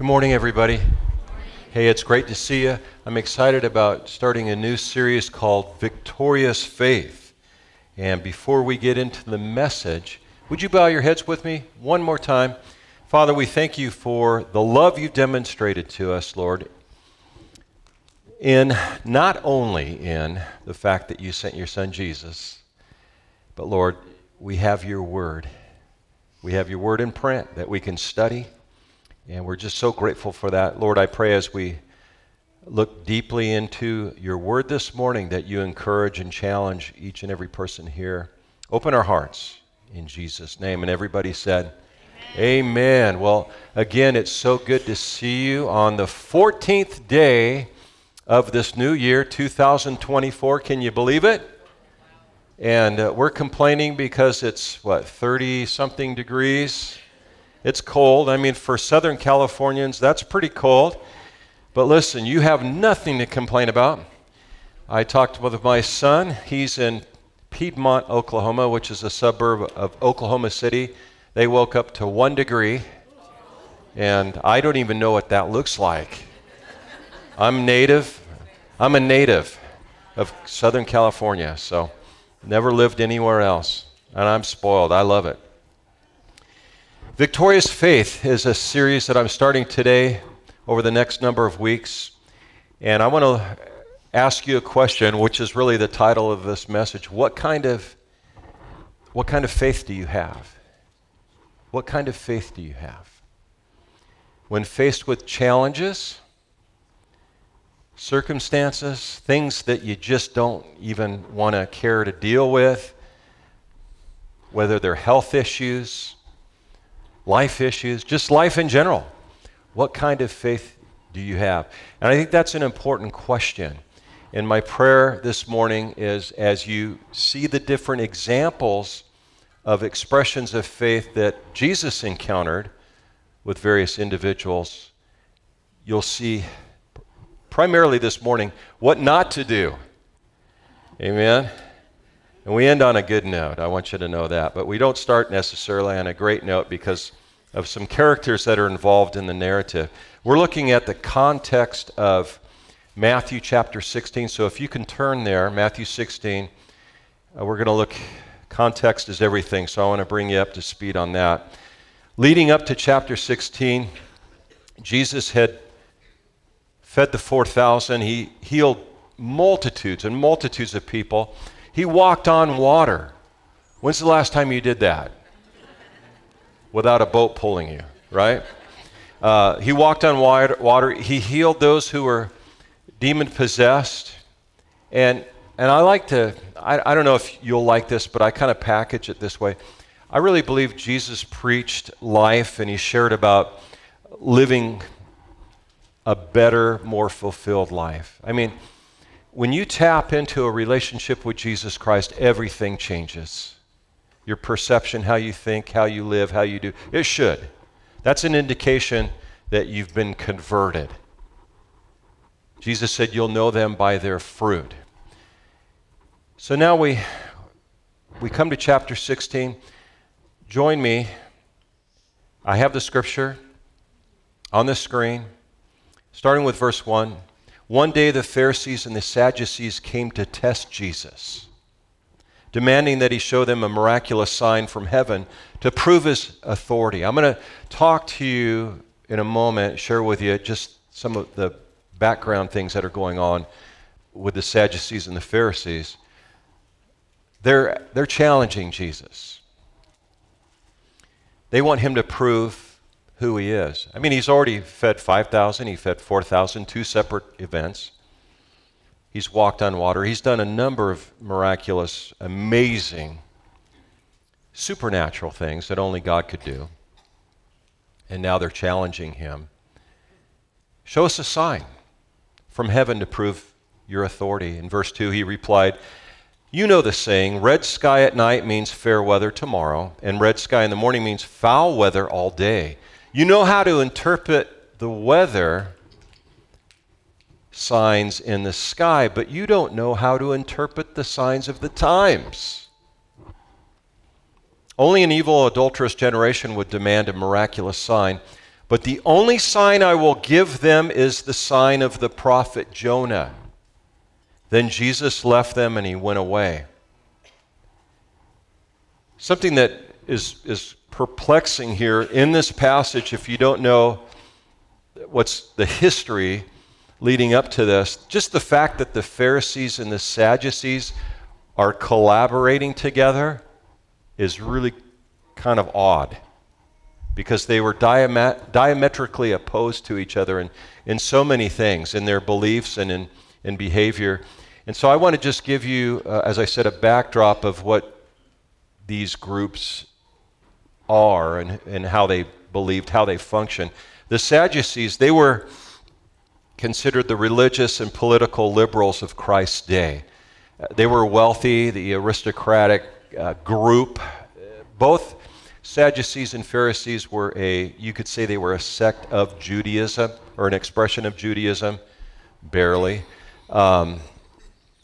Good morning, everybody. Hey, it's great to see you. I'm excited about starting a new series called Victorious Faith. And before we get into the message, would you bow your heads with me one more time? Father, we thank you for the love you've demonstrated to us, Lord, in not only in the fact that you sent your son Jesus, but Lord, we have your word. We have your word in print that we can study and we're just so grateful for that. Lord, I pray as we look deeply into your word this morning that you encourage and challenge each and every person here. Open our hearts in Jesus' name. And everybody said, Amen. Amen. Well, again, it's so good to see you on the 14th day of this new year, 2024. Can you believe it? And uh, we're complaining because it's, what, 30 something degrees? It's cold. I mean, for Southern Californians, that's pretty cold. But listen, you have nothing to complain about. I talked with my son. He's in Piedmont, Oklahoma, which is a suburb of Oklahoma City. They woke up to one degree, and I don't even know what that looks like. I'm native. I'm a native of Southern California, so never lived anywhere else. And I'm spoiled. I love it. Victorious Faith is a series that I'm starting today over the next number of weeks. And I want to ask you a question, which is really the title of this message. What kind of, what kind of faith do you have? What kind of faith do you have? When faced with challenges, circumstances, things that you just don't even want to care to deal with, whether they're health issues, life issues, just life in general. What kind of faith do you have? And I think that's an important question. And my prayer this morning is as you see the different examples of expressions of faith that Jesus encountered with various individuals, you'll see primarily this morning what not to do. Amen. And we end on a good note. I want you to know that. But we don't start necessarily on a great note because of some characters that are involved in the narrative. We're looking at the context of Matthew chapter 16. So if you can turn there, Matthew 16, uh, we're going to look, context is everything. So I want to bring you up to speed on that. Leading up to chapter 16, Jesus had fed the 4,000. He healed multitudes and multitudes of people. He walked on water. When's the last time you did that? Without a boat pulling you, right? Uh, he walked on water. He healed those who were demon possessed. And, and I like to, I, I don't know if you'll like this, but I kind of package it this way. I really believe Jesus preached life and he shared about living a better, more fulfilled life. I mean, when you tap into a relationship with Jesus Christ, everything changes. Your perception, how you think, how you live, how you do. It should. That's an indication that you've been converted. Jesus said, You'll know them by their fruit. So now we, we come to chapter 16. Join me. I have the scripture on the screen, starting with verse 1. One day the Pharisees and the Sadducees came to test Jesus, demanding that he show them a miraculous sign from heaven to prove his authority. I'm going to talk to you in a moment, share with you just some of the background things that are going on with the Sadducees and the Pharisees. They're, they're challenging Jesus. They want him to prove who he is. I mean, he's already fed 5,000, he fed 4,000, two separate events. He's walked on water. He's done a number of miraculous, amazing, supernatural things that only God could do. And now they're challenging him. Show us a sign from heaven to prove your authority. In verse 2, he replied, You know the saying, red sky at night means fair weather tomorrow, and red sky in the morning means foul weather all day. You know how to interpret the weather signs in the sky, but you don't know how to interpret the signs of the times. Only an evil, adulterous generation would demand a miraculous sign, But the only sign I will give them is the sign of the prophet Jonah. Then Jesus left them and he went away. Something that is, is perplexing here in this passage, if you don't know what's the history leading up to this, just the fact that the Pharisees and the Sadducees are collaborating together is really kind of odd because they were diamet- diametrically opposed to each other in, in so many things, in their beliefs and in, in behavior. And so I want to just give you, uh, as I said, a backdrop of what these groups are and, and how they believed, how they function. The Sadducees, they were considered the religious and political liberals of Christ's day. Uh, they were wealthy, the aristocratic uh, group. Both Sadducees and Pharisees were a, you could say they were a sect of Judaism or an expression of Judaism, barely. Um,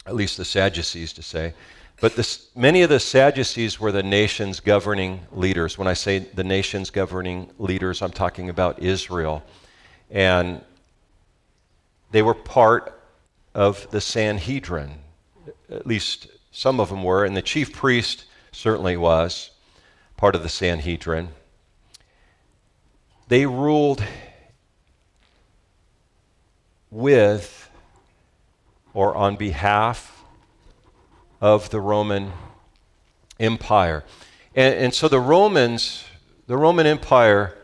at least the Sadducees to say. But this, many of the Sadducees were the nation's governing leaders. When I say the nation's governing leaders, I'm talking about Israel. And they were part of the Sanhedrin. At least some of them were. And the chief priest certainly was part of the Sanhedrin. They ruled with or on behalf of the Roman Empire. And, and, so the Romans, the Roman Empire,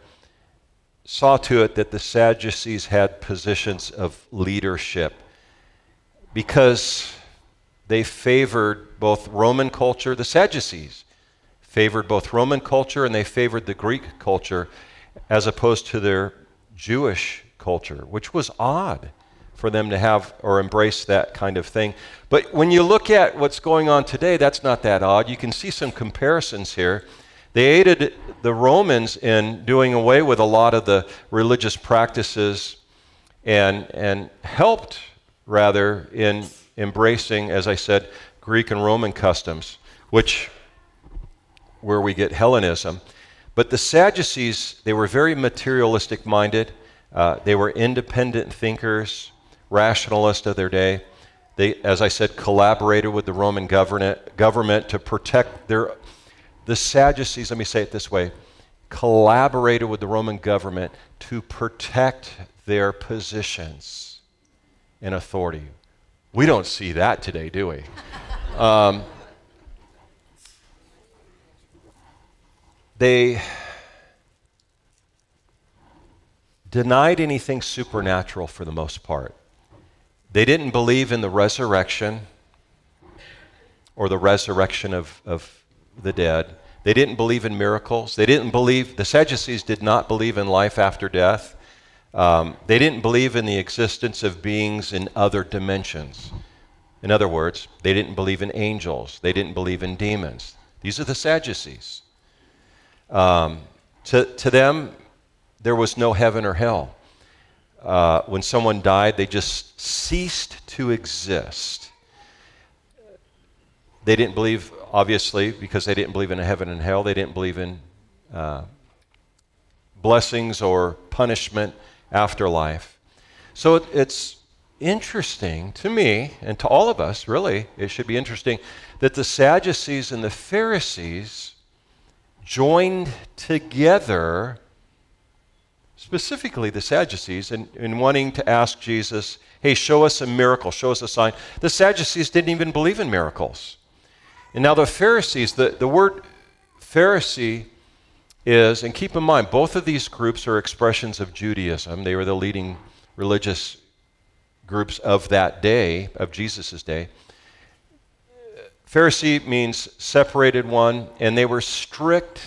saw to it that the Sadducees had positions of leadership because they favored both Roman culture, the Sadducees favored both Roman culture and they favored the Greek culture as opposed to their Jewish culture, which was odd for them to have or embrace that kind of thing. But when you look at what's going on today, that's not that odd. You can see some comparisons here. They aided the Romans in doing away with a lot of the religious practices and, and helped, rather, in embracing, as I said, Greek and Roman customs, which where we get Hellenism. But the Sadducees, they were very materialistic minded. Uh, they were independent thinkers rationalists of their day. They, as I said, collaborated with the Roman government, government to protect their. The Sadducees, let me say it this way, collaborated with the Roman government to protect their positions and authority. We don't see that today, do we? Um, they denied anything supernatural for the most part. They didn't believe in the resurrection or the resurrection of, of the dead. They didn't believe in miracles. They didn't believe, the Sadducees did not believe in life after death. Um, they didn't believe in the existence of beings in other dimensions. In other words, they didn't believe in angels. They didn't believe in demons. These are the Sadducees. Um, to, to them, there was no heaven or hell uh, when someone died, they just ceased to exist. They didn't believe, obviously, because they didn't believe in a heaven and hell, they didn't believe in uh, blessings or punishment afterlife. So it, it's interesting to me, and to all of us, really, it should be interesting, that the Sadducees and the Pharisees joined together specifically the Sadducees, in, in wanting to ask Jesus, hey, show us a miracle, show us a sign. The Sadducees didn't even believe in miracles. And now the Pharisees, the, the word Pharisee is, and keep in mind, both of these groups are expressions of Judaism. They were the leading religious groups of that day, of Jesus' day. Pharisee means separated one, and they were strict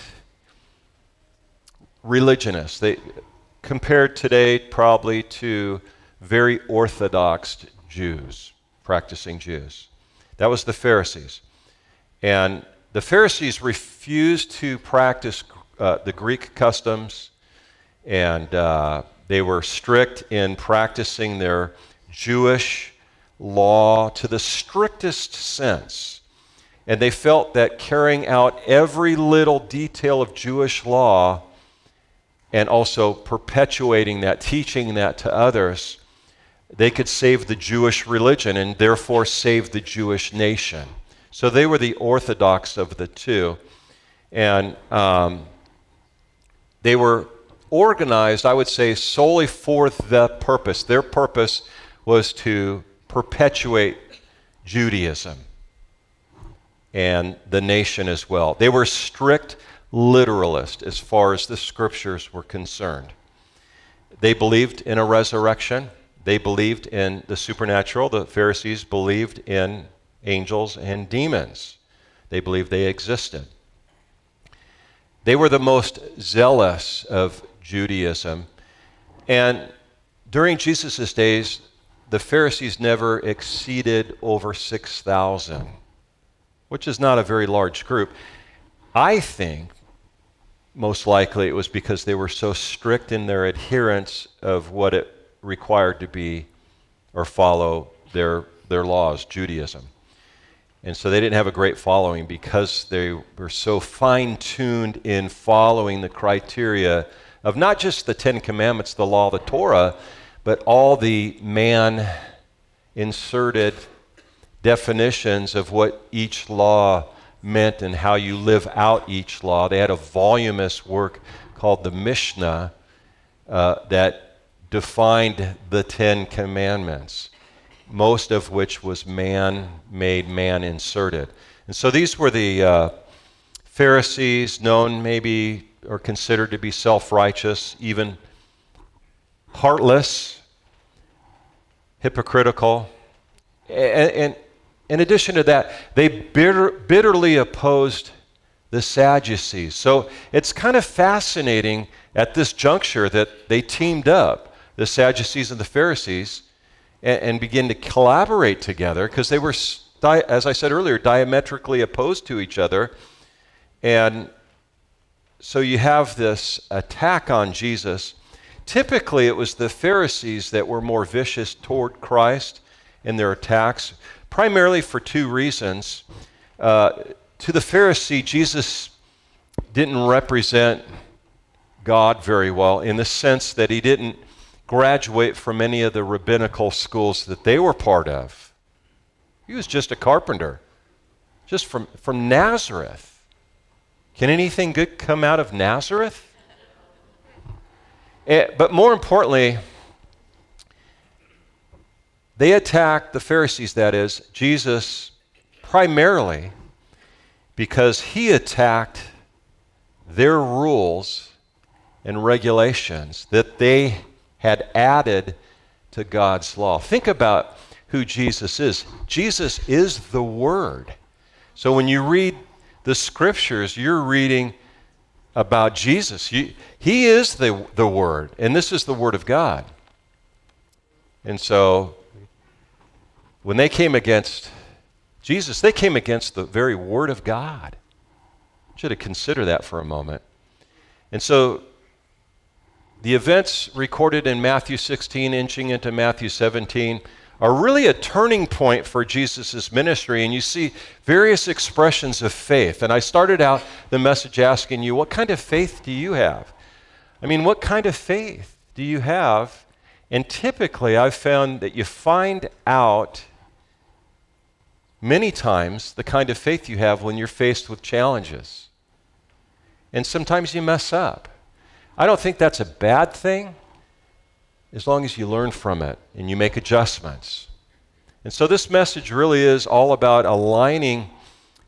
religionists. They, compared today probably to very orthodox Jews, practicing Jews. That was the Pharisees. And the Pharisees refused to practice uh, the Greek customs, and uh, they were strict in practicing their Jewish law to the strictest sense. And they felt that carrying out every little detail of Jewish law and also perpetuating that, teaching that to others, they could save the Jewish religion and therefore save the Jewish nation. So they were the orthodox of the two. And um, they were organized, I would say, solely for the purpose. Their purpose was to perpetuate Judaism and the nation as well. They were strict literalists as far as the scriptures were concerned. They believed in a resurrection. They believed in the supernatural. The Pharisees believed in angels and demons. They believed they existed. They were the most zealous of Judaism. And during Jesus' days, the Pharisees never exceeded over 6,000, which is not a very large group. I think most likely it was because they were so strict in their adherence of what it required to be or follow their, their laws, Judaism. And so they didn't have a great following because they were so fine tuned in following the criteria of not just the Ten Commandments, the law, the Torah, but all the man inserted definitions of what each law meant and how you live out each law. They had a voluminous work called the Mishnah uh, that defined the Ten Commandments, most of which was man made, man inserted. And so these were the uh, Pharisees, known maybe or considered to be self righteous, even heartless, hypocritical. And, and, in addition to that, they bitter, bitterly opposed the Sadducees. So it's kind of fascinating at this juncture that they teamed up, the Sadducees and the Pharisees, and, and begin to collaborate together because they were, as I said earlier, diametrically opposed to each other. And so you have this attack on Jesus. Typically, it was the Pharisees that were more vicious toward Christ in their attacks, primarily for two reasons. Uh, to the Pharisee, Jesus didn't represent God very well in the sense that he didn't graduate from any of the rabbinical schools that they were part of. He was just a carpenter, just from, from Nazareth. Can anything good come out of Nazareth? Eh, but more importantly, they attacked the Pharisees, that is, Jesus, primarily because he attacked their rules and regulations that they had added to God's law. Think about who Jesus is. Jesus is the Word. So when you read the scriptures, you're reading about Jesus. You, he is the, the Word, and this is the Word of God. And so, when they came against Jesus, they came against the very Word of God. should have that for a moment. And so, the events recorded in Matthew 16, inching into Matthew 17, are really a turning point for Jesus' ministry. And you see various expressions of faith. And I started out the message asking you, what kind of faith do you have? I mean, what kind of faith do you have? And typically, I've found that you find out many times the kind of faith you have when you're faced with challenges. And sometimes you mess up. I don't think that's a bad thing as long as you learn from it and you make adjustments. And so this message really is all about aligning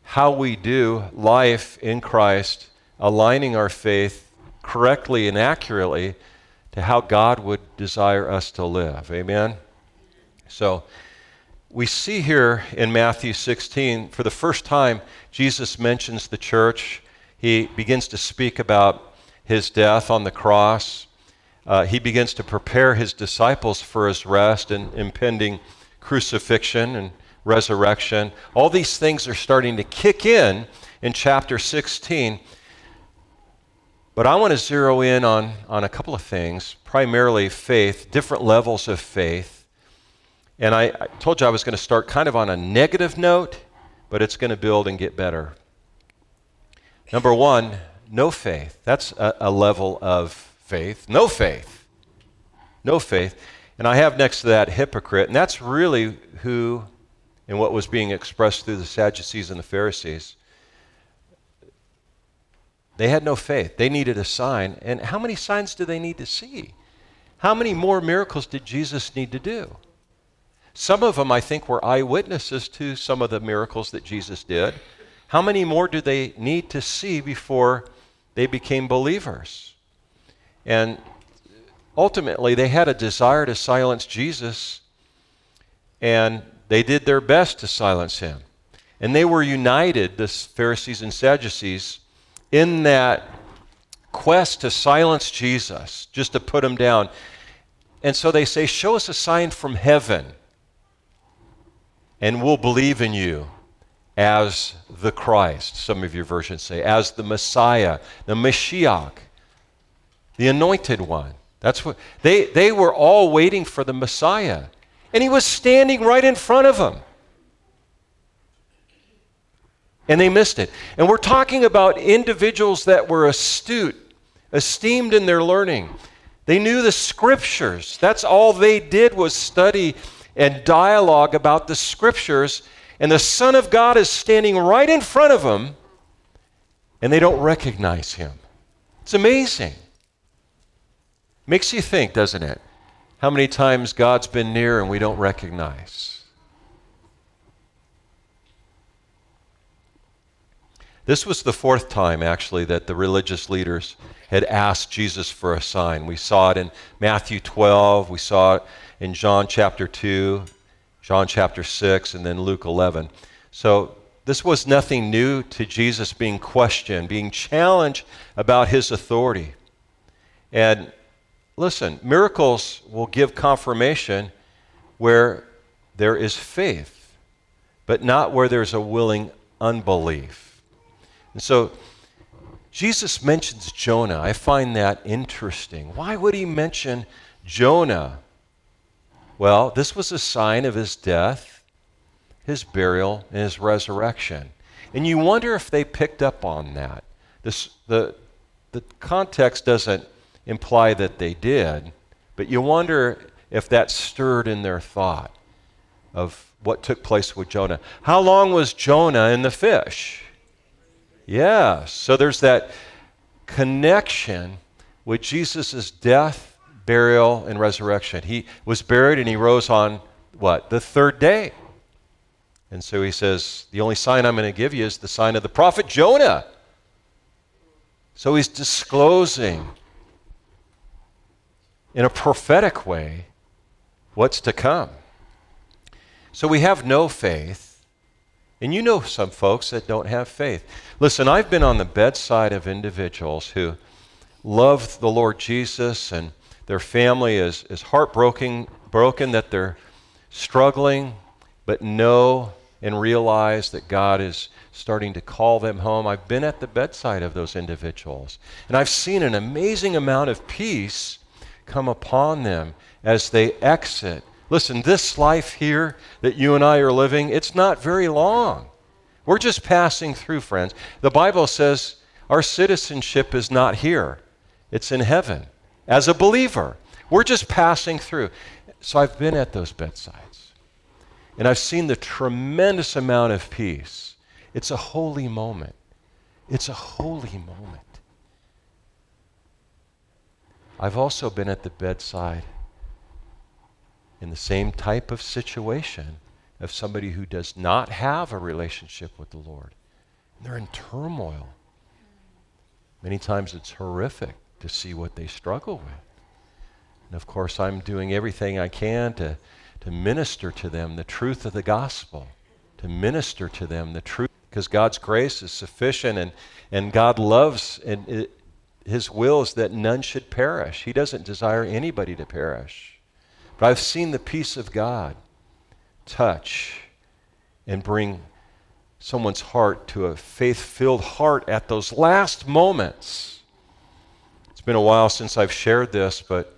how we do life in Christ, aligning our faith correctly and accurately to how God would desire us to live. Amen? So we see here in Matthew 16, for the first time, Jesus mentions the church. He begins to speak about his death on the cross uh, he begins to prepare his disciples for his rest and impending crucifixion and resurrection. All these things are starting to kick in in chapter 16. But I want to zero in on, on a couple of things, primarily faith, different levels of faith. And I, I told you I was going to start kind of on a negative note, but it's going to build and get better. Number one, no faith. That's a, a level of faith, no faith. No faith. And I have next to that hypocrite, and that's really who and what was being expressed through the Sadducees and the Pharisees. They had no faith. They needed a sign. And how many signs do they need to see? How many more miracles did Jesus need to do? Some of them, I think, were eyewitnesses to some of the miracles that Jesus did. How many more do they need to see before they became believers? And ultimately, they had a desire to silence Jesus, and they did their best to silence him. And they were united, the Pharisees and Sadducees, in that quest to silence Jesus, just to put him down. And so they say, Show us a sign from heaven, and we'll believe in you as the Christ. Some of your versions say, as the Messiah, the Mashiach, the anointed one. That's what they, they were all waiting for the Messiah. And he was standing right in front of them. And they missed it. And we're talking about individuals that were astute, esteemed in their learning. They knew the scriptures. That's all they did was study and dialogue about the scriptures. And the Son of God is standing right in front of them, and they don't recognize him. It's amazing. Makes you think, doesn't it? How many times God's been near and we don't recognize? This was the fourth time, actually, that the religious leaders had asked Jesus for a sign. We saw it in Matthew 12, we saw it in John chapter 2, John chapter 6, and then Luke 11. So this was nothing new to Jesus being questioned, being challenged about his authority. And Listen, miracles will give confirmation where there is faith, but not where there's a willing unbelief. And so Jesus mentions Jonah. I find that interesting. Why would he mention Jonah? Well, this was a sign of his death, his burial, and his resurrection. And you wonder if they picked up on that. This, the, the context doesn't imply that they did, but you wonder if that stirred in their thought of what took place with Jonah. How long was Jonah in the fish? Yeah, so there's that connection with Jesus' death, burial, and resurrection. He was buried and he rose on what? The third day. And so he says, The only sign I'm going to give you is the sign of the prophet Jonah. So he's disclosing in a prophetic way what's to come. So we have no faith, and you know some folks that don't have faith. Listen, I've been on the bedside of individuals who love the Lord Jesus and their family is, is heartbroken broken that they're struggling, but know and realize that God is starting to call them home. I've been at the bedside of those individuals, and I've seen an amazing amount of peace come upon them as they exit. Listen, this life here that you and I are living, it's not very long. We're just passing through, friends. The Bible says our citizenship is not here, it's in heaven. As a believer, we're just passing through. So I've been at those bedsides, and I've seen the tremendous amount of peace. It's a holy moment. It's a holy moment. I've also been at the bedside in the same type of situation of somebody who does not have a relationship with the Lord. They're in turmoil. Many times it's horrific to see what they struggle with. And of course, I'm doing everything I can to, to minister to them the truth of the gospel, to minister to them the truth, because God's grace is sufficient and, and God loves and it, his will is that none should perish. He doesn't desire anybody to perish. But I've seen the peace of God touch and bring someone's heart to a faith filled heart at those last moments. Been a while since I've shared this, but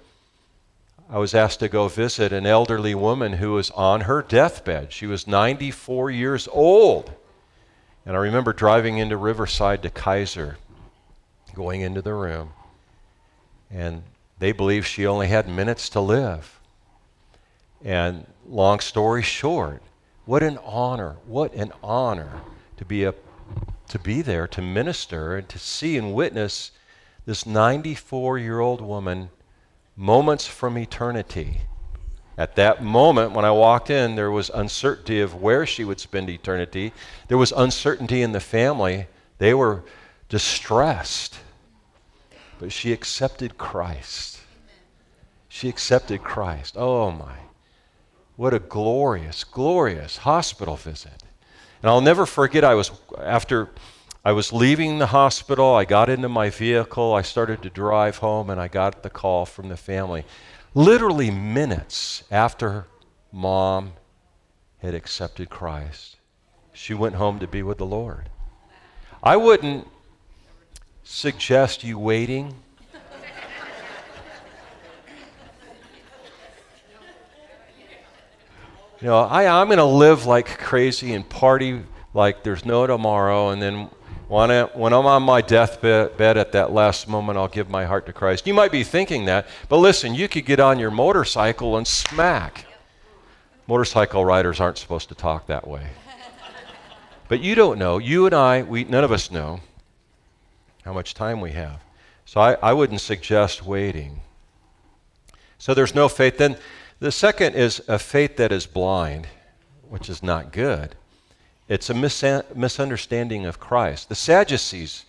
I was asked to go visit an elderly woman who was on her deathbed. She was 94 years old. And I remember driving into Riverside to Kaiser going into the room. And they believed she only had minutes to live. And long story short, what an honor, what an honor to be a to be there to minister and to see and witness this 94 year old woman moments from eternity. At that moment, when I walked in, there was uncertainty of where she would spend eternity. There was uncertainty in the family. They were distressed. But she accepted Christ. She accepted Christ. Oh my. What a glorious, glorious hospital visit. And I'll never forget, I was, after I was leaving the hospital, I got into my vehicle, I started to drive home, and I got the call from the family. Literally minutes after mom had accepted Christ, she went home to be with the Lord. I wouldn't suggest you waiting. You know, I, I'm going to live like crazy and party like there's no tomorrow, and then when, I, when I'm on my deathbed at that last moment, I'll give my heart to Christ. You might be thinking that, but listen, you could get on your motorcycle and smack. Motorcycle riders aren't supposed to talk that way. But you don't know. You and I, we, none of us know how much time we have. So I, I wouldn't suggest waiting. So there's no faith. Then the second is a faith that is blind, which is not good. It's a mis- misunderstanding of Christ. The Sadducees,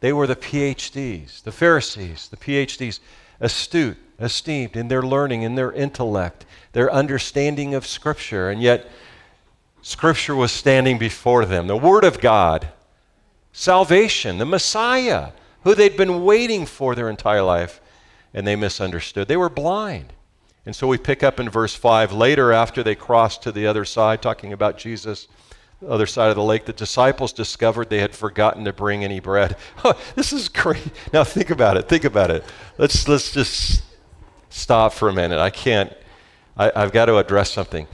they were the PhDs. The Pharisees, the PhDs, astute, esteemed in their learning, in their intellect, their understanding of Scripture, and yet Scripture was standing before them. The Word of God, salvation, the Messiah, who they'd been waiting for their entire life, and they misunderstood. They were blind. And so we pick up in verse 5 later after they crossed to the other side, talking about Jesus, the other side of the lake, the disciples discovered they had forgotten to bring any bread. This is great. Now think about it. Think about it. Let's, let's just stop for a minute. I can't, I, I've got to address something.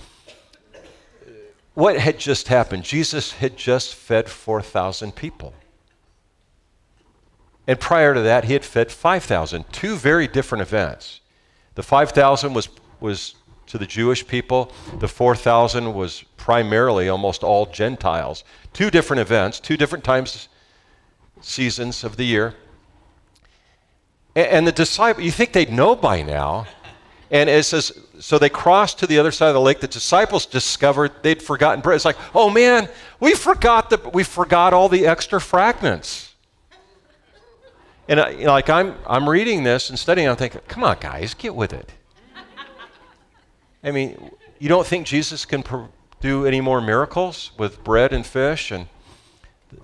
What had just happened? Jesus had just fed 4,000 people. And prior to that, he had fed 5,000. Two very different events. The 5,000 was, was to the Jewish people, the 4,000 was primarily almost all Gentiles. Two different events, two different times, seasons of the year. And, and the disciple, you think they'd know by now. And it says, so they crossed to the other side of the lake. The disciples discovered they'd forgotten bread. It's like, oh man, we forgot the, we forgot all the extra fragments. And I, you know, like I'm, I'm reading this and studying, I'm thinking, come on, guys, get with it. I mean, you don't think Jesus can do any more miracles with bread and fish and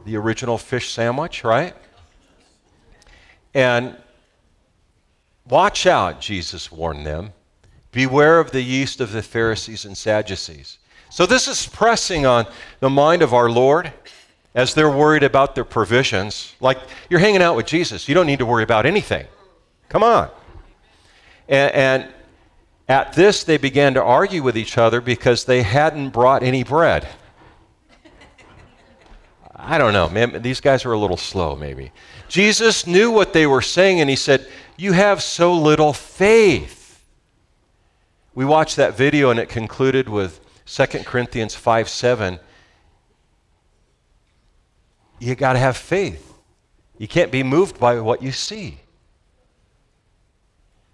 the original fish sandwich, right? And watch out, Jesus warned them. Beware of the yeast of the Pharisees and Sadducees. So this is pressing on the mind of our Lord as they're worried about their provisions. Like you're hanging out with Jesus, you don't need to worry about anything. Come on. And, and at this, they began to argue with each other because they hadn't brought any bread. I don't know, man. These guys were a little slow, maybe. Jesus knew what they were saying, and he said, You have so little faith. We watched that video, and it concluded with 2 Corinthians 5 7 you got to have faith. You can't be moved by what you see.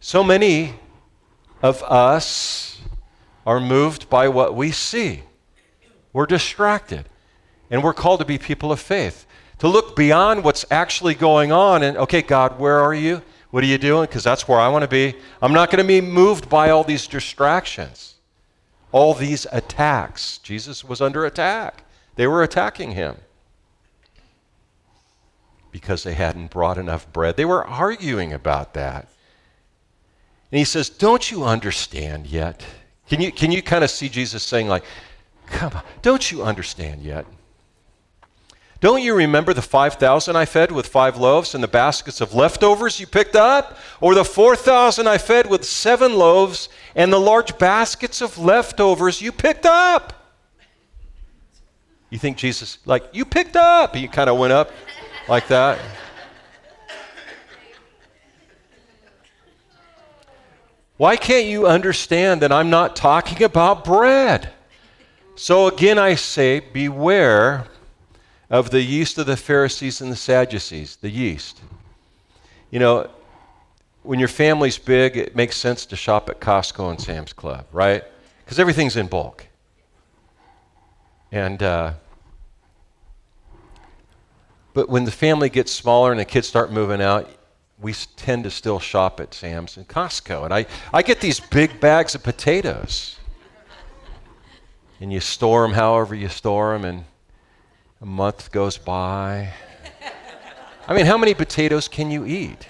So many of us are moved by what we see. We're distracted. And we're called to be people of faith, to look beyond what's actually going on and, okay, God, where are you? What are you doing? Because that's where I want to be. I'm not going to be moved by all these distractions, all these attacks. Jesus was under attack, they were attacking him because they hadn't brought enough bread. They were arguing about that. And he says, Don't you understand yet? Can you, can you kind of see Jesus saying, like, Come on, don't you understand yet? Don't you remember the 5,000 I fed with five loaves and the baskets of leftovers you picked up? Or the 4,000 I fed with seven loaves and the large baskets of leftovers you picked up? You think Jesus, like, you picked up. He kind of went up like that. Why can't you understand that I'm not talking about bread? So again, I say, beware of the yeast of the Pharisees and the Sadducees, the yeast. You know, when your family's big, it makes sense to shop at Costco and Sam's Club, right? Because everything's in bulk. And, uh, but when the family gets smaller and the kids start moving out, we tend to still shop at Sam's and Costco. And I, I get these big bags of potatoes. And you store them however you store them, and a month goes by. I mean, how many potatoes can you eat?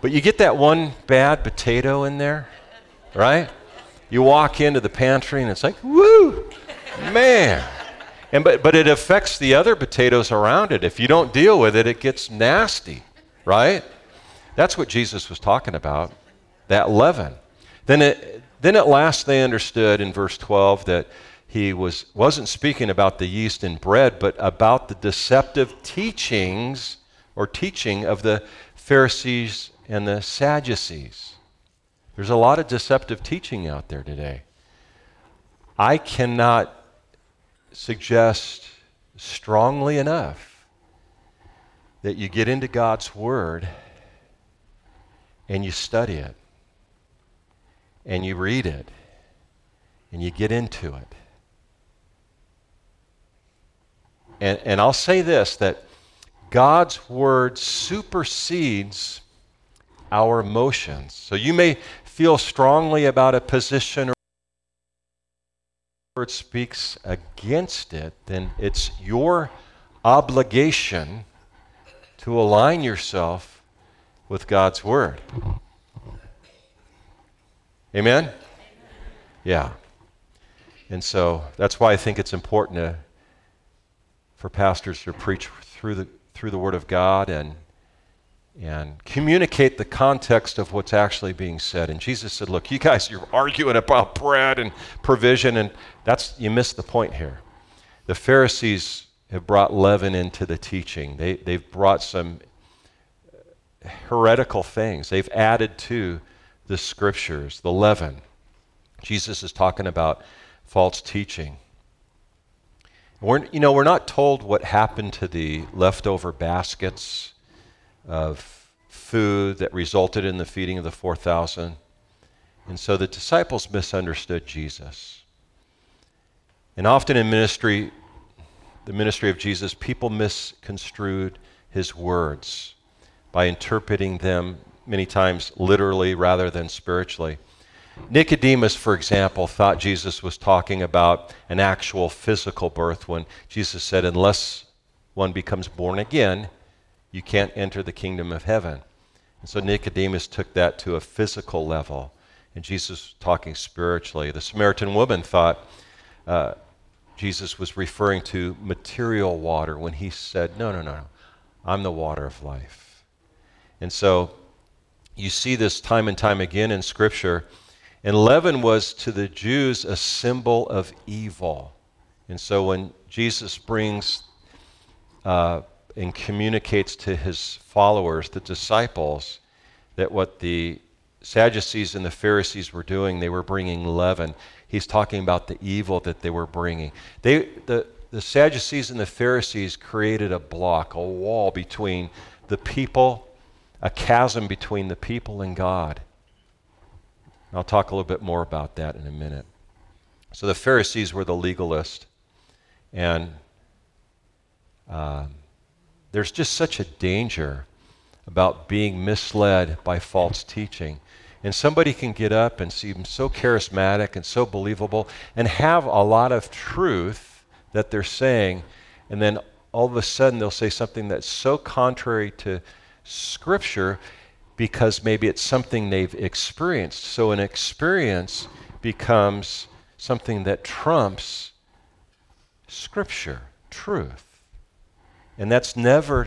But you get that one bad potato in there, right? You walk into the pantry and it's like, woo, man. And but, but it affects the other potatoes around it. If you don't deal with it, it gets nasty right? That's what Jesus was talking about, that leaven. Then, it, then at last they understood in verse 12 that he was, wasn't speaking about the yeast in bread, but about the deceptive teachings or teaching of the Pharisees and the Sadducees. There's a lot of deceptive teaching out there today. I cannot suggest strongly enough that you get into God's Word and you study it and you read it and you get into it. And, and I'll say this that God's Word supersedes our emotions. So you may feel strongly about a position word speaks against it, then it's your obligation to align yourself with God's Word. Amen? Yeah. And so that's why I think it's important to, for pastors to preach through the, through the Word of God and, and communicate the context of what's actually being said. And Jesus said, Look, you guys, you're arguing about bread and provision, and that's, you missed the point here. The Pharisees have brought leaven into the teaching. They, they've brought some uh, heretical things. They've added to the scriptures, the leaven. Jesus is talking about false teaching. We're, you know, we're not told what happened to the leftover baskets of food that resulted in the feeding of the 4,000. And so the disciples misunderstood Jesus. And often in ministry, the ministry of Jesus, people misconstrued his words by interpreting them many times literally rather than spiritually. Nicodemus, for example, thought Jesus was talking about an actual physical birth when Jesus said, Unless one becomes born again, you can't enter the kingdom of heaven. And so Nicodemus took that to a physical level, and Jesus was talking spiritually. The Samaritan woman thought, uh, Jesus was referring to material water when he said, No, no, no, no. I'm the water of life. And so you see this time and time again in Scripture. And leaven was to the Jews a symbol of evil. And so when Jesus brings uh, and communicates to his followers, the disciples, that what the Sadducees and the Pharisees were doing, they were bringing leaven he's talking about the evil that they were bringing. They, the, the Sadducees and the Pharisees created a block, a wall between the people, a chasm between the people and God. I'll talk a little bit more about that in a minute. So the Pharisees were the legalist, and um, there's just such a danger about being misled by false teaching. And somebody can get up and seem so charismatic and so believable and have a lot of truth that they're saying, and then all of a sudden they'll say something that's so contrary to Scripture because maybe it's something they've experienced. So an experience becomes something that trumps Scripture, truth. And that's never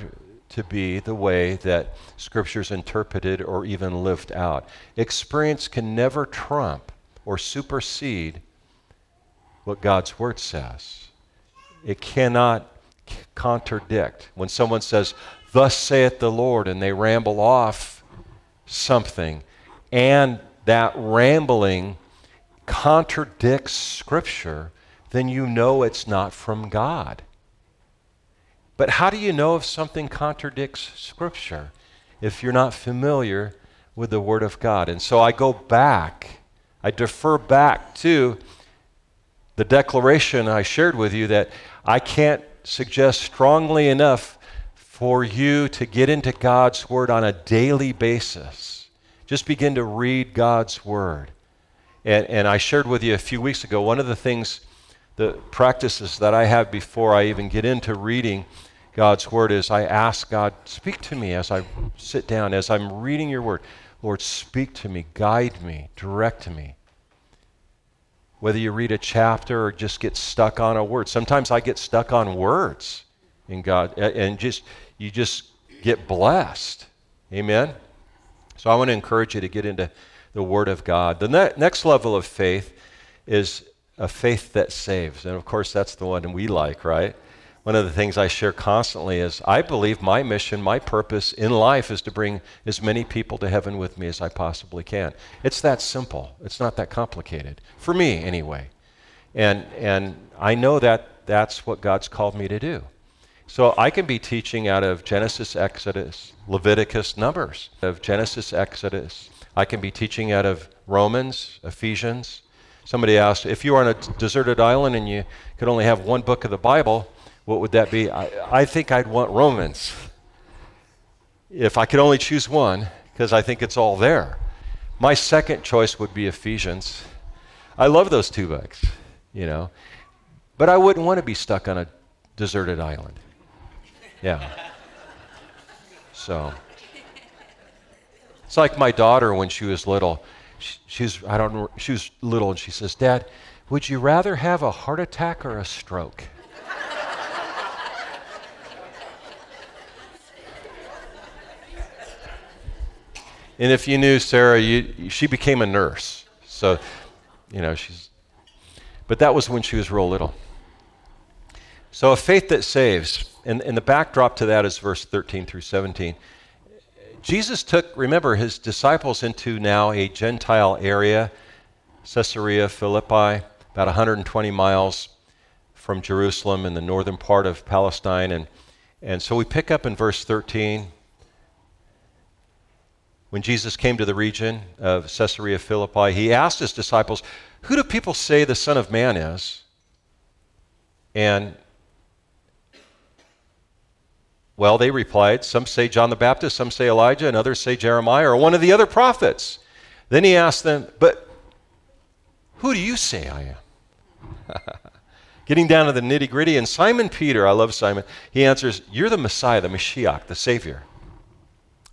to be the way that Scripture's interpreted or even lived out. Experience can never trump or supersede what God's Word says. It cannot contradict. When someone says, Thus saith the Lord, and they ramble off something, and that rambling contradicts Scripture, then you know it's not from God. But how do you know if something contradicts Scripture? If you're not familiar with the Word of God. And so I go back, I defer back to the declaration I shared with you that I can't suggest strongly enough for you to get into God's Word on a daily basis. Just begin to read God's Word. And, and I shared with you a few weeks ago one of the things, the practices that I have before I even get into reading God's Word is I ask God, speak to me as I sit down, as I'm reading your Word. Lord, speak to me, guide me, direct me. Whether you read a chapter or just get stuck on a word. Sometimes I get stuck on words in God and just you just get blessed. Amen? So I want to encourage you to get into the Word of God. The ne- next level of faith is a faith that saves. And of course, that's the one we like, right? One of the things I share constantly is I believe my mission, my purpose in life is to bring as many people to heaven with me as I possibly can. It's that simple. It's not that complicated. For me, anyway. And, and I know that that's what God's called me to do. So I can be teaching out of Genesis, Exodus, Leviticus, Numbers, of Genesis, Exodus. I can be teaching out of Romans, Ephesians. Somebody asked, if you were on a deserted island and you could only have one book of the Bible, what would that be? I, I think I'd want Romans. If I could only choose one, because I think it's all there. My second choice would be Ephesians. I love those two books, you know. But I wouldn't want to be stuck on a deserted island. Yeah. So it's like my daughter when she was little. She, she's I don't know, she was little and she says, "Dad, would you rather have a heart attack or a stroke?" And if you knew Sarah, you, she became a nurse. So, you know, she's but that was when she was real little. So a faith that saves and, and the backdrop to that is verse 13 through 17. Jesus took, remember, his disciples into now a Gentile area, Caesarea Philippi, about 120 miles from Jerusalem in the northern part of Palestine. And, and so we pick up in verse 13. When Jesus came to the region of Caesarea Philippi, he asked his disciples, Who do people say the Son of Man is? And well, they replied, Some say John the Baptist, some say Elijah, and others say Jeremiah or one of the other prophets. Then he asked them, But who do you say I am? Getting down to the nitty gritty, and Simon Peter, I love Simon, he answers, You're the Messiah, the Mashiach, the Savior,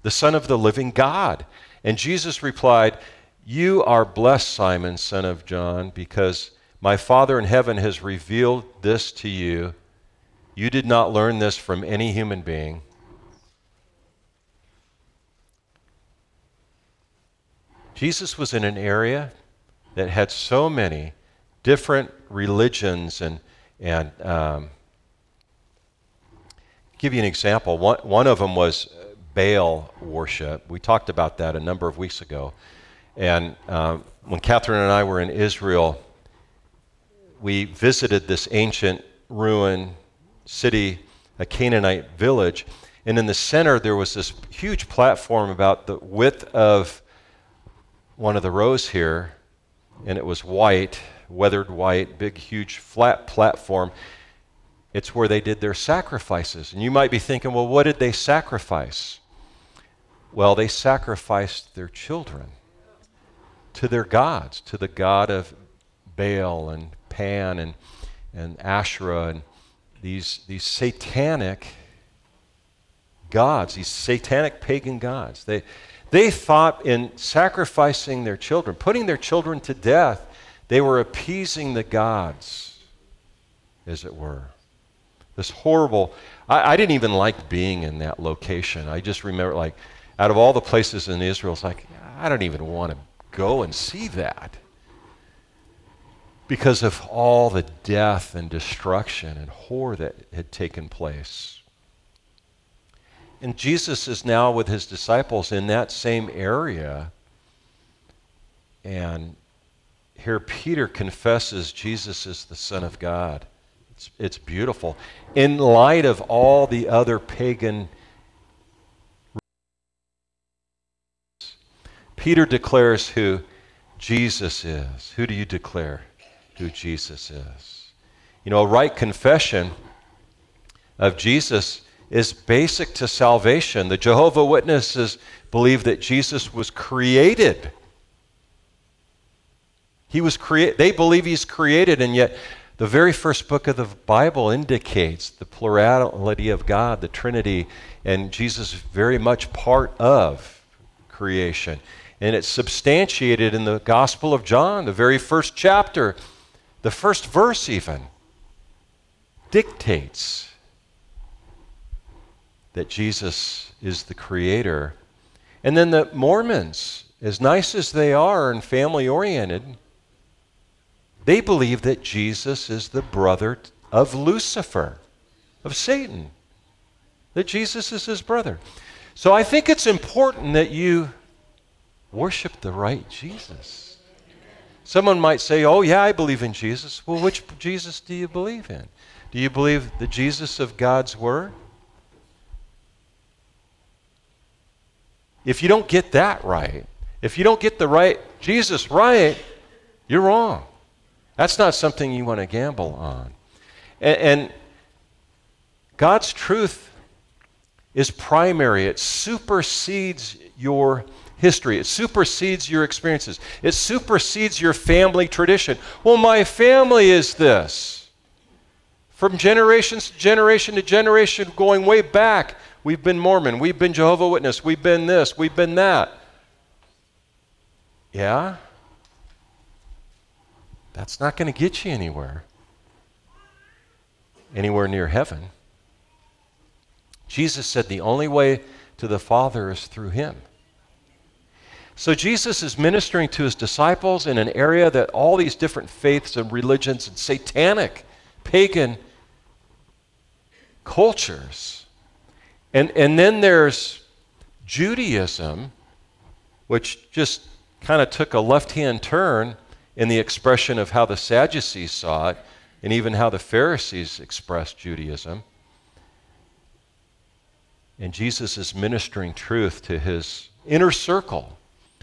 the Son of the living God. And Jesus replied, You are blessed, Simon, son of John, because my Father in heaven has revealed this to you. You did not learn this from any human being. Jesus was in an area that had so many different religions and and um, give you an example. One one of them was Baal worship. We talked about that a number of weeks ago, and um, when Catherine and I were in Israel, we visited this ancient ruin city, a Canaanite village. And in the center, there was this huge platform about the width of one of the rows here, and it was white, weathered white, big, huge, flat platform. It's where they did their sacrifices. And you might be thinking, well, what did they sacrifice? Well, they sacrificed their children to their gods, to the god of Baal and Pan and, and Asherah and these, these satanic gods, these satanic pagan gods. They, they thought in sacrificing their children, putting their children to death, they were appeasing the gods, as it were. This horrible, I, I didn't even like being in that location. I just remember, like, out of all the places in Israel, it's like, I don't even want to go and see that because of all the death and destruction and horror that had taken place. And Jesus is now with his disciples in that same area, and here Peter confesses Jesus is the Son of God. It's, it's beautiful. In light of all the other pagan Peter declares who Jesus is. Who do you declare who Jesus is? You know, a right confession of Jesus is basic to salvation. The Jehovah Witnesses believe that Jesus was created. He was created. They believe he's created, and yet the very first book of the Bible indicates the plurality of God, the Trinity, and Jesus is very much part of creation. And it's substantiated in the Gospel of John, the very first chapter, the first verse, even dictates that Jesus is the creator. And then the Mormons, as nice as they are and family oriented, they believe that Jesus is the brother of Lucifer, of Satan, that Jesus is his brother. So I think it's important that you worship the right Jesus. Someone might say, Oh, yeah, I believe in Jesus. Well, which Jesus do you believe in? Do you believe the Jesus of God's Word? If you don't get that right, if you don't get the right Jesus right, you're wrong. That's not something you want to gamble on. And, and God's truth is primary, it supersedes your history. It supersedes your experiences. It supersedes your family tradition. Well, my family is this. From generations to generation to generation, going way back, we've been Mormon, we've been Jehovah Witness, we've been this, we've been that. Yeah? That's not going to get you anywhere. Anywhere near heaven. Jesus said the only way to the Father is through Him. So Jesus is ministering to his disciples in an area that all these different faiths and religions and satanic, pagan cultures. And, and then there's Judaism, which just kind of took a left hand turn in the expression of how the Sadducees saw it and even how the Pharisees expressed Judaism. And Jesus is ministering truth to his inner circle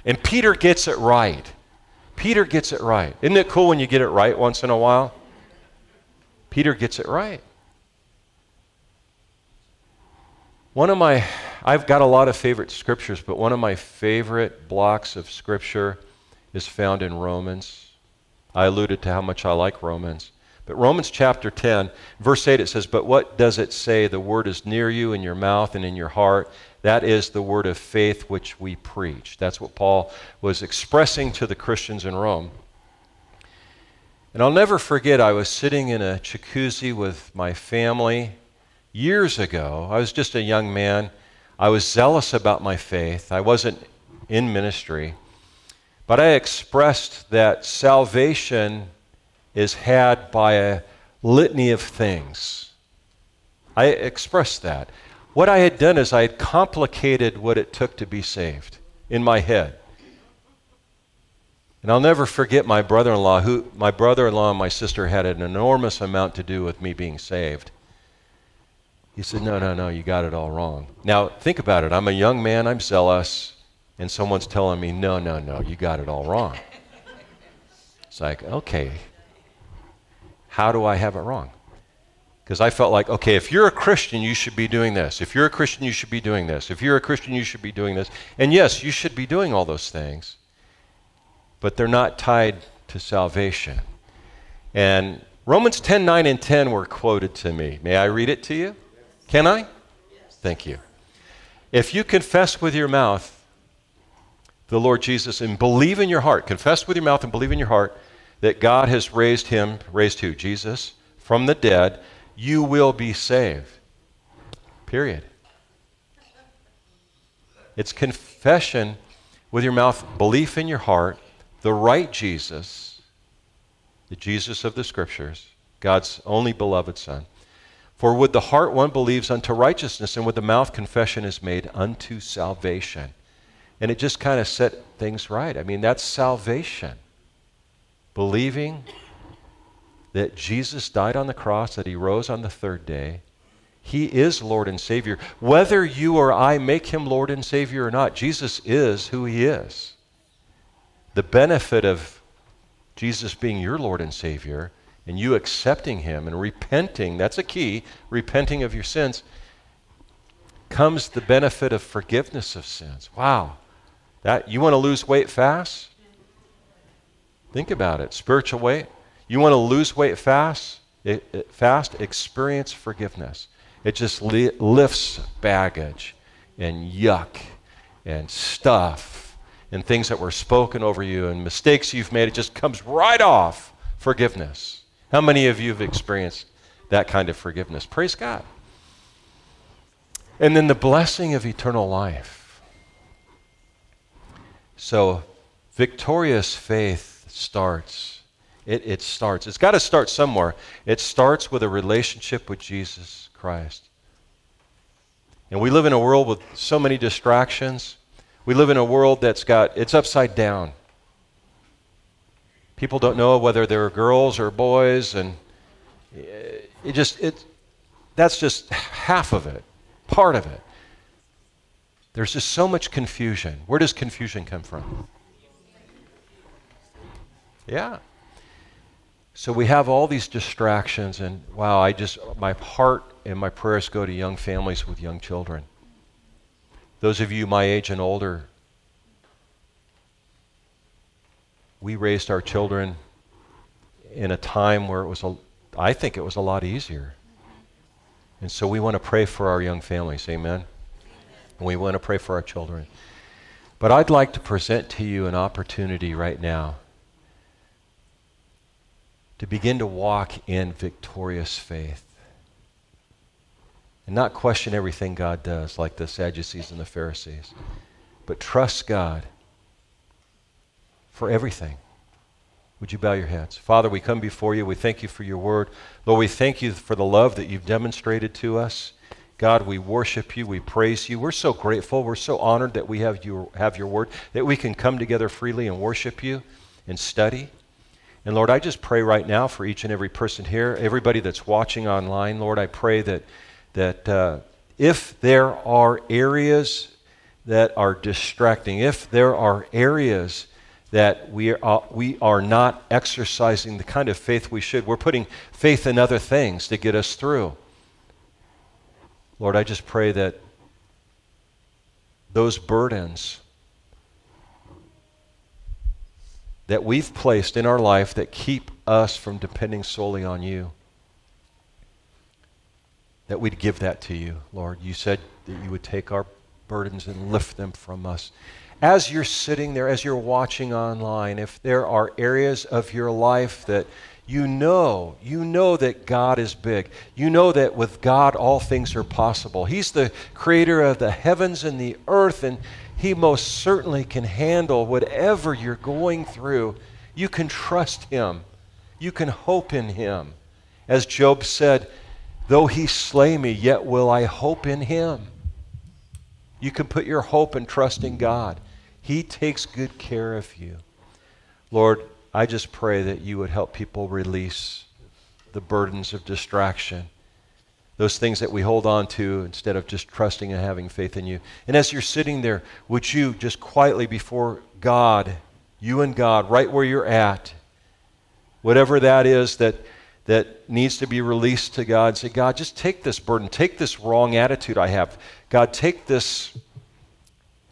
and Peter gets it right. Peter gets it right. Isn't it cool when you get it right once in a while? Peter gets it right. One of my, I've got a lot of favorite scriptures, but one of my favorite blocks of scripture is found in Romans. I alluded to how much I like Romans. But Romans chapter 10, verse 8, it says, But what does it say? The word is near you in your mouth and in your heart. That is the word of faith which we preach. That's what Paul was expressing to the Christians in Rome. And I'll never forget, I was sitting in a jacuzzi with my family years ago. I was just a young man. I was zealous about my faith. I wasn't in ministry. But I expressed that salvation is had by a litany of things. I expressed that. What I had done is I had complicated what it took to be saved in my head. And I'll never forget my brother in law, who my brother in law and my sister had an enormous amount to do with me being saved. He said, No, no, no, you got it all wrong. Now, think about it. I'm a young man, I'm zealous, and someone's telling me, No, no, no, you got it all wrong. It's like, okay, how do I have it wrong? Because I felt like, okay, if you're a Christian, you should be doing this. If you're a Christian, you should be doing this. If you're a Christian, you should be doing this. And yes, you should be doing all those things, but they're not tied to salvation. And Romans 10 9 and 10 were quoted to me. May I read it to you? Can I? Thank you. If you confess with your mouth the Lord Jesus and believe in your heart, confess with your mouth and believe in your heart that God has raised him, raised who? Jesus, from the dead you will be saved. Period. It's confession with your mouth, belief in your heart, the right Jesus, the Jesus of the Scriptures, God's only beloved Son. For with the heart one believes unto righteousness, and with the mouth confession is made unto salvation. And it just kind of set things right. I mean, that's salvation. Believing that Jesus died on the cross, that he rose on the third day. He is Lord and Savior. Whether you or I make him Lord and Savior or not, Jesus is who he is. The benefit of Jesus being your Lord and Savior and you accepting him and repenting, that's a key, repenting of your sins, comes the benefit of forgiveness of sins. Wow. That you want to lose weight fast? Think about it. Spiritual weight. You want to lose weight fast? It, it, uh, fast, experience forgiveness. It just li- lifts baggage and yuck and stuff and things that were spoken over you and mistakes you've made. It just comes right off forgiveness. How many of you have experienced that kind of forgiveness? Praise God. And then the blessing of eternal life. So, victorious faith starts. It, it starts. It's got to start somewhere. It starts with a relationship with Jesus Christ. And we live in a world with so many distractions. We live in a world that's got, it's upside down. People don't know whether they're girls or boys, and it just, it, that's just half of it part of it. There's just so much confusion. Where does confusion come from? Yeah. So we have all these distractions, and wow, I just, my heart and my prayers go to young families with young children. Those of you my age and older, we raised our children in a time where it was, a, I think it was a lot easier. And so we want to pray for our young families. Amen. And we want to pray for our children. But I'd like to present to you an opportunity right now to begin to walk in victorious faith and not question everything God does, like the Sadducees and the Pharisees, but trust God for everything. Would you bow your heads? Father, we come before you. We thank you for your word. Lord, we thank you for the love that you've demonstrated to us. God, we worship you. We praise you. We're so grateful. We're so honored that we have your, have your word, that we can come together freely and worship you and study. And Lord, I just pray right now for each and every person here, everybody that's watching online. Lord, I pray that, that uh, if there are areas that are distracting, if there are areas that we are, we are not exercising the kind of faith we should. We're putting faith in other things to get us through. Lord, I just pray that those burdens that we've placed in our life that keep us from depending solely on you, that we'd give that to you, Lord. You said that you would take our burdens and lift them from us as you're sitting there, as you're watching online, if there are areas of your life that you know, you know that God is big. You know that with God all things are possible. He's the creator of the heavens and the earth, and He most certainly can handle whatever you're going through. You can trust Him, you can hope in Him. As Job said, Though He slay me, yet will I hope in Him. You can put your hope and trust in God. He takes good care of you. Lord, I just pray that you would help people release the burdens of distraction, those things that we hold on to instead of just trusting and having faith in you. And as you're sitting there, would you just quietly before God, you and God, right where you're at, whatever that is that that needs to be released to God. Say, God, just take this burden, take this wrong attitude I have. God, take this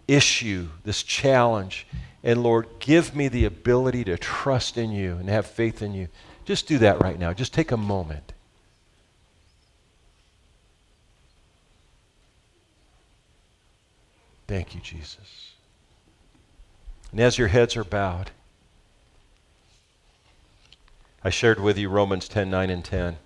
issue, this challenge. And Lord, give me the ability to trust in you and have faith in you. Just do that right now. Just take a moment. Thank you, Jesus. And as your heads are bowed, I shared with you Romans 10 9 and 10.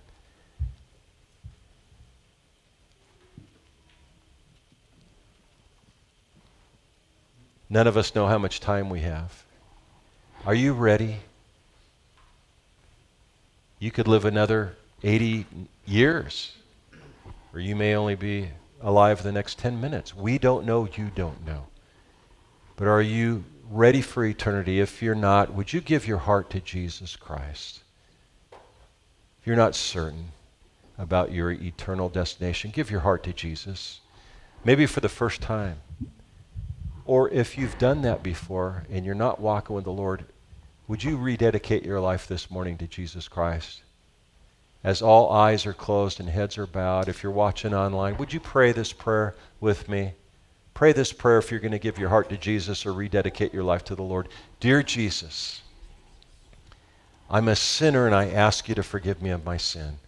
None of us know how much time we have. Are you ready? You could live another 80 years, or you may only be alive the next 10 minutes. We don't know, you don't know. But are you ready for eternity? If you're not, would you give your heart to Jesus Christ? If you're not certain about your eternal destination, give your heart to Jesus. Maybe for the first time. Or if you've done that before and you're not walking with the Lord, would you rededicate your life this morning to Jesus Christ? As all eyes are closed and heads are bowed, if you're watching online, would you pray this prayer with me? Pray this prayer if you're going to give your heart to Jesus or rededicate your life to the Lord. Dear Jesus, I'm a sinner and I ask you to forgive me of my sin.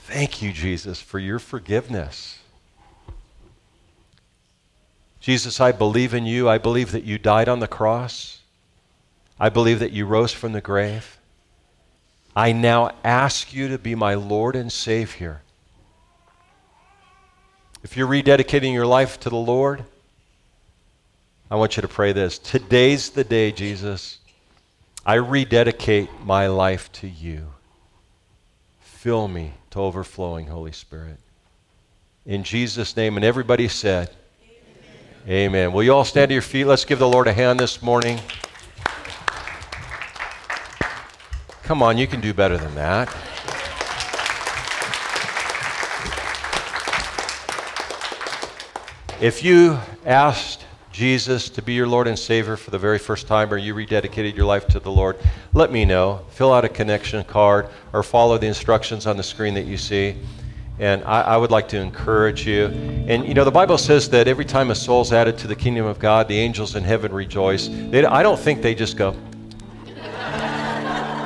Thank you, Jesus, for your forgiveness. Jesus, I believe in you. I believe that you died on the cross. I believe that you rose from the grave. I now ask you to be my Lord and Savior. If you're rededicating your life to the Lord, I want you to pray this. Today's the day, Jesus. I rededicate my life to you. Fill me to overflowing, Holy Spirit. In Jesus' name. And everybody said, Amen. Will you all stand to your feet? Let's give the Lord a hand this morning. Come on, you can do better than that. If you asked Jesus to be your Lord and Savior for the very first time, or you rededicated your life to the Lord, let me know. Fill out a connection card or follow the instructions on the screen that you see. And I, I, would like to encourage you. And you know, the Bible says that every time a soul's added to the kingdom of God, the angels in heaven rejoice. They, I don't think they just go,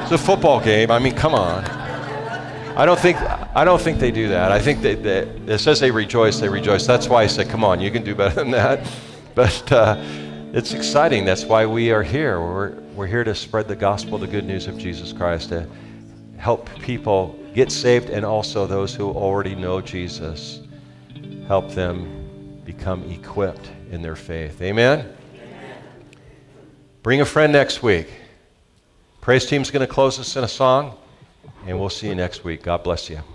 it's a football game. I mean, come on. I don't think I don't think they do that. I think that it says they rejoice. They rejoice. That's why I said, come on, you can do better than that. But uh, it's exciting. That's why we are here. We're we're here to spread the gospel, the good news of Jesus Christ, to help people get saved and also those who already know Jesus, help them become equipped in their faith. Amen? Amen. Bring a friend next week. Praise team's going to close us in a song, and we'll see you next week. God bless you.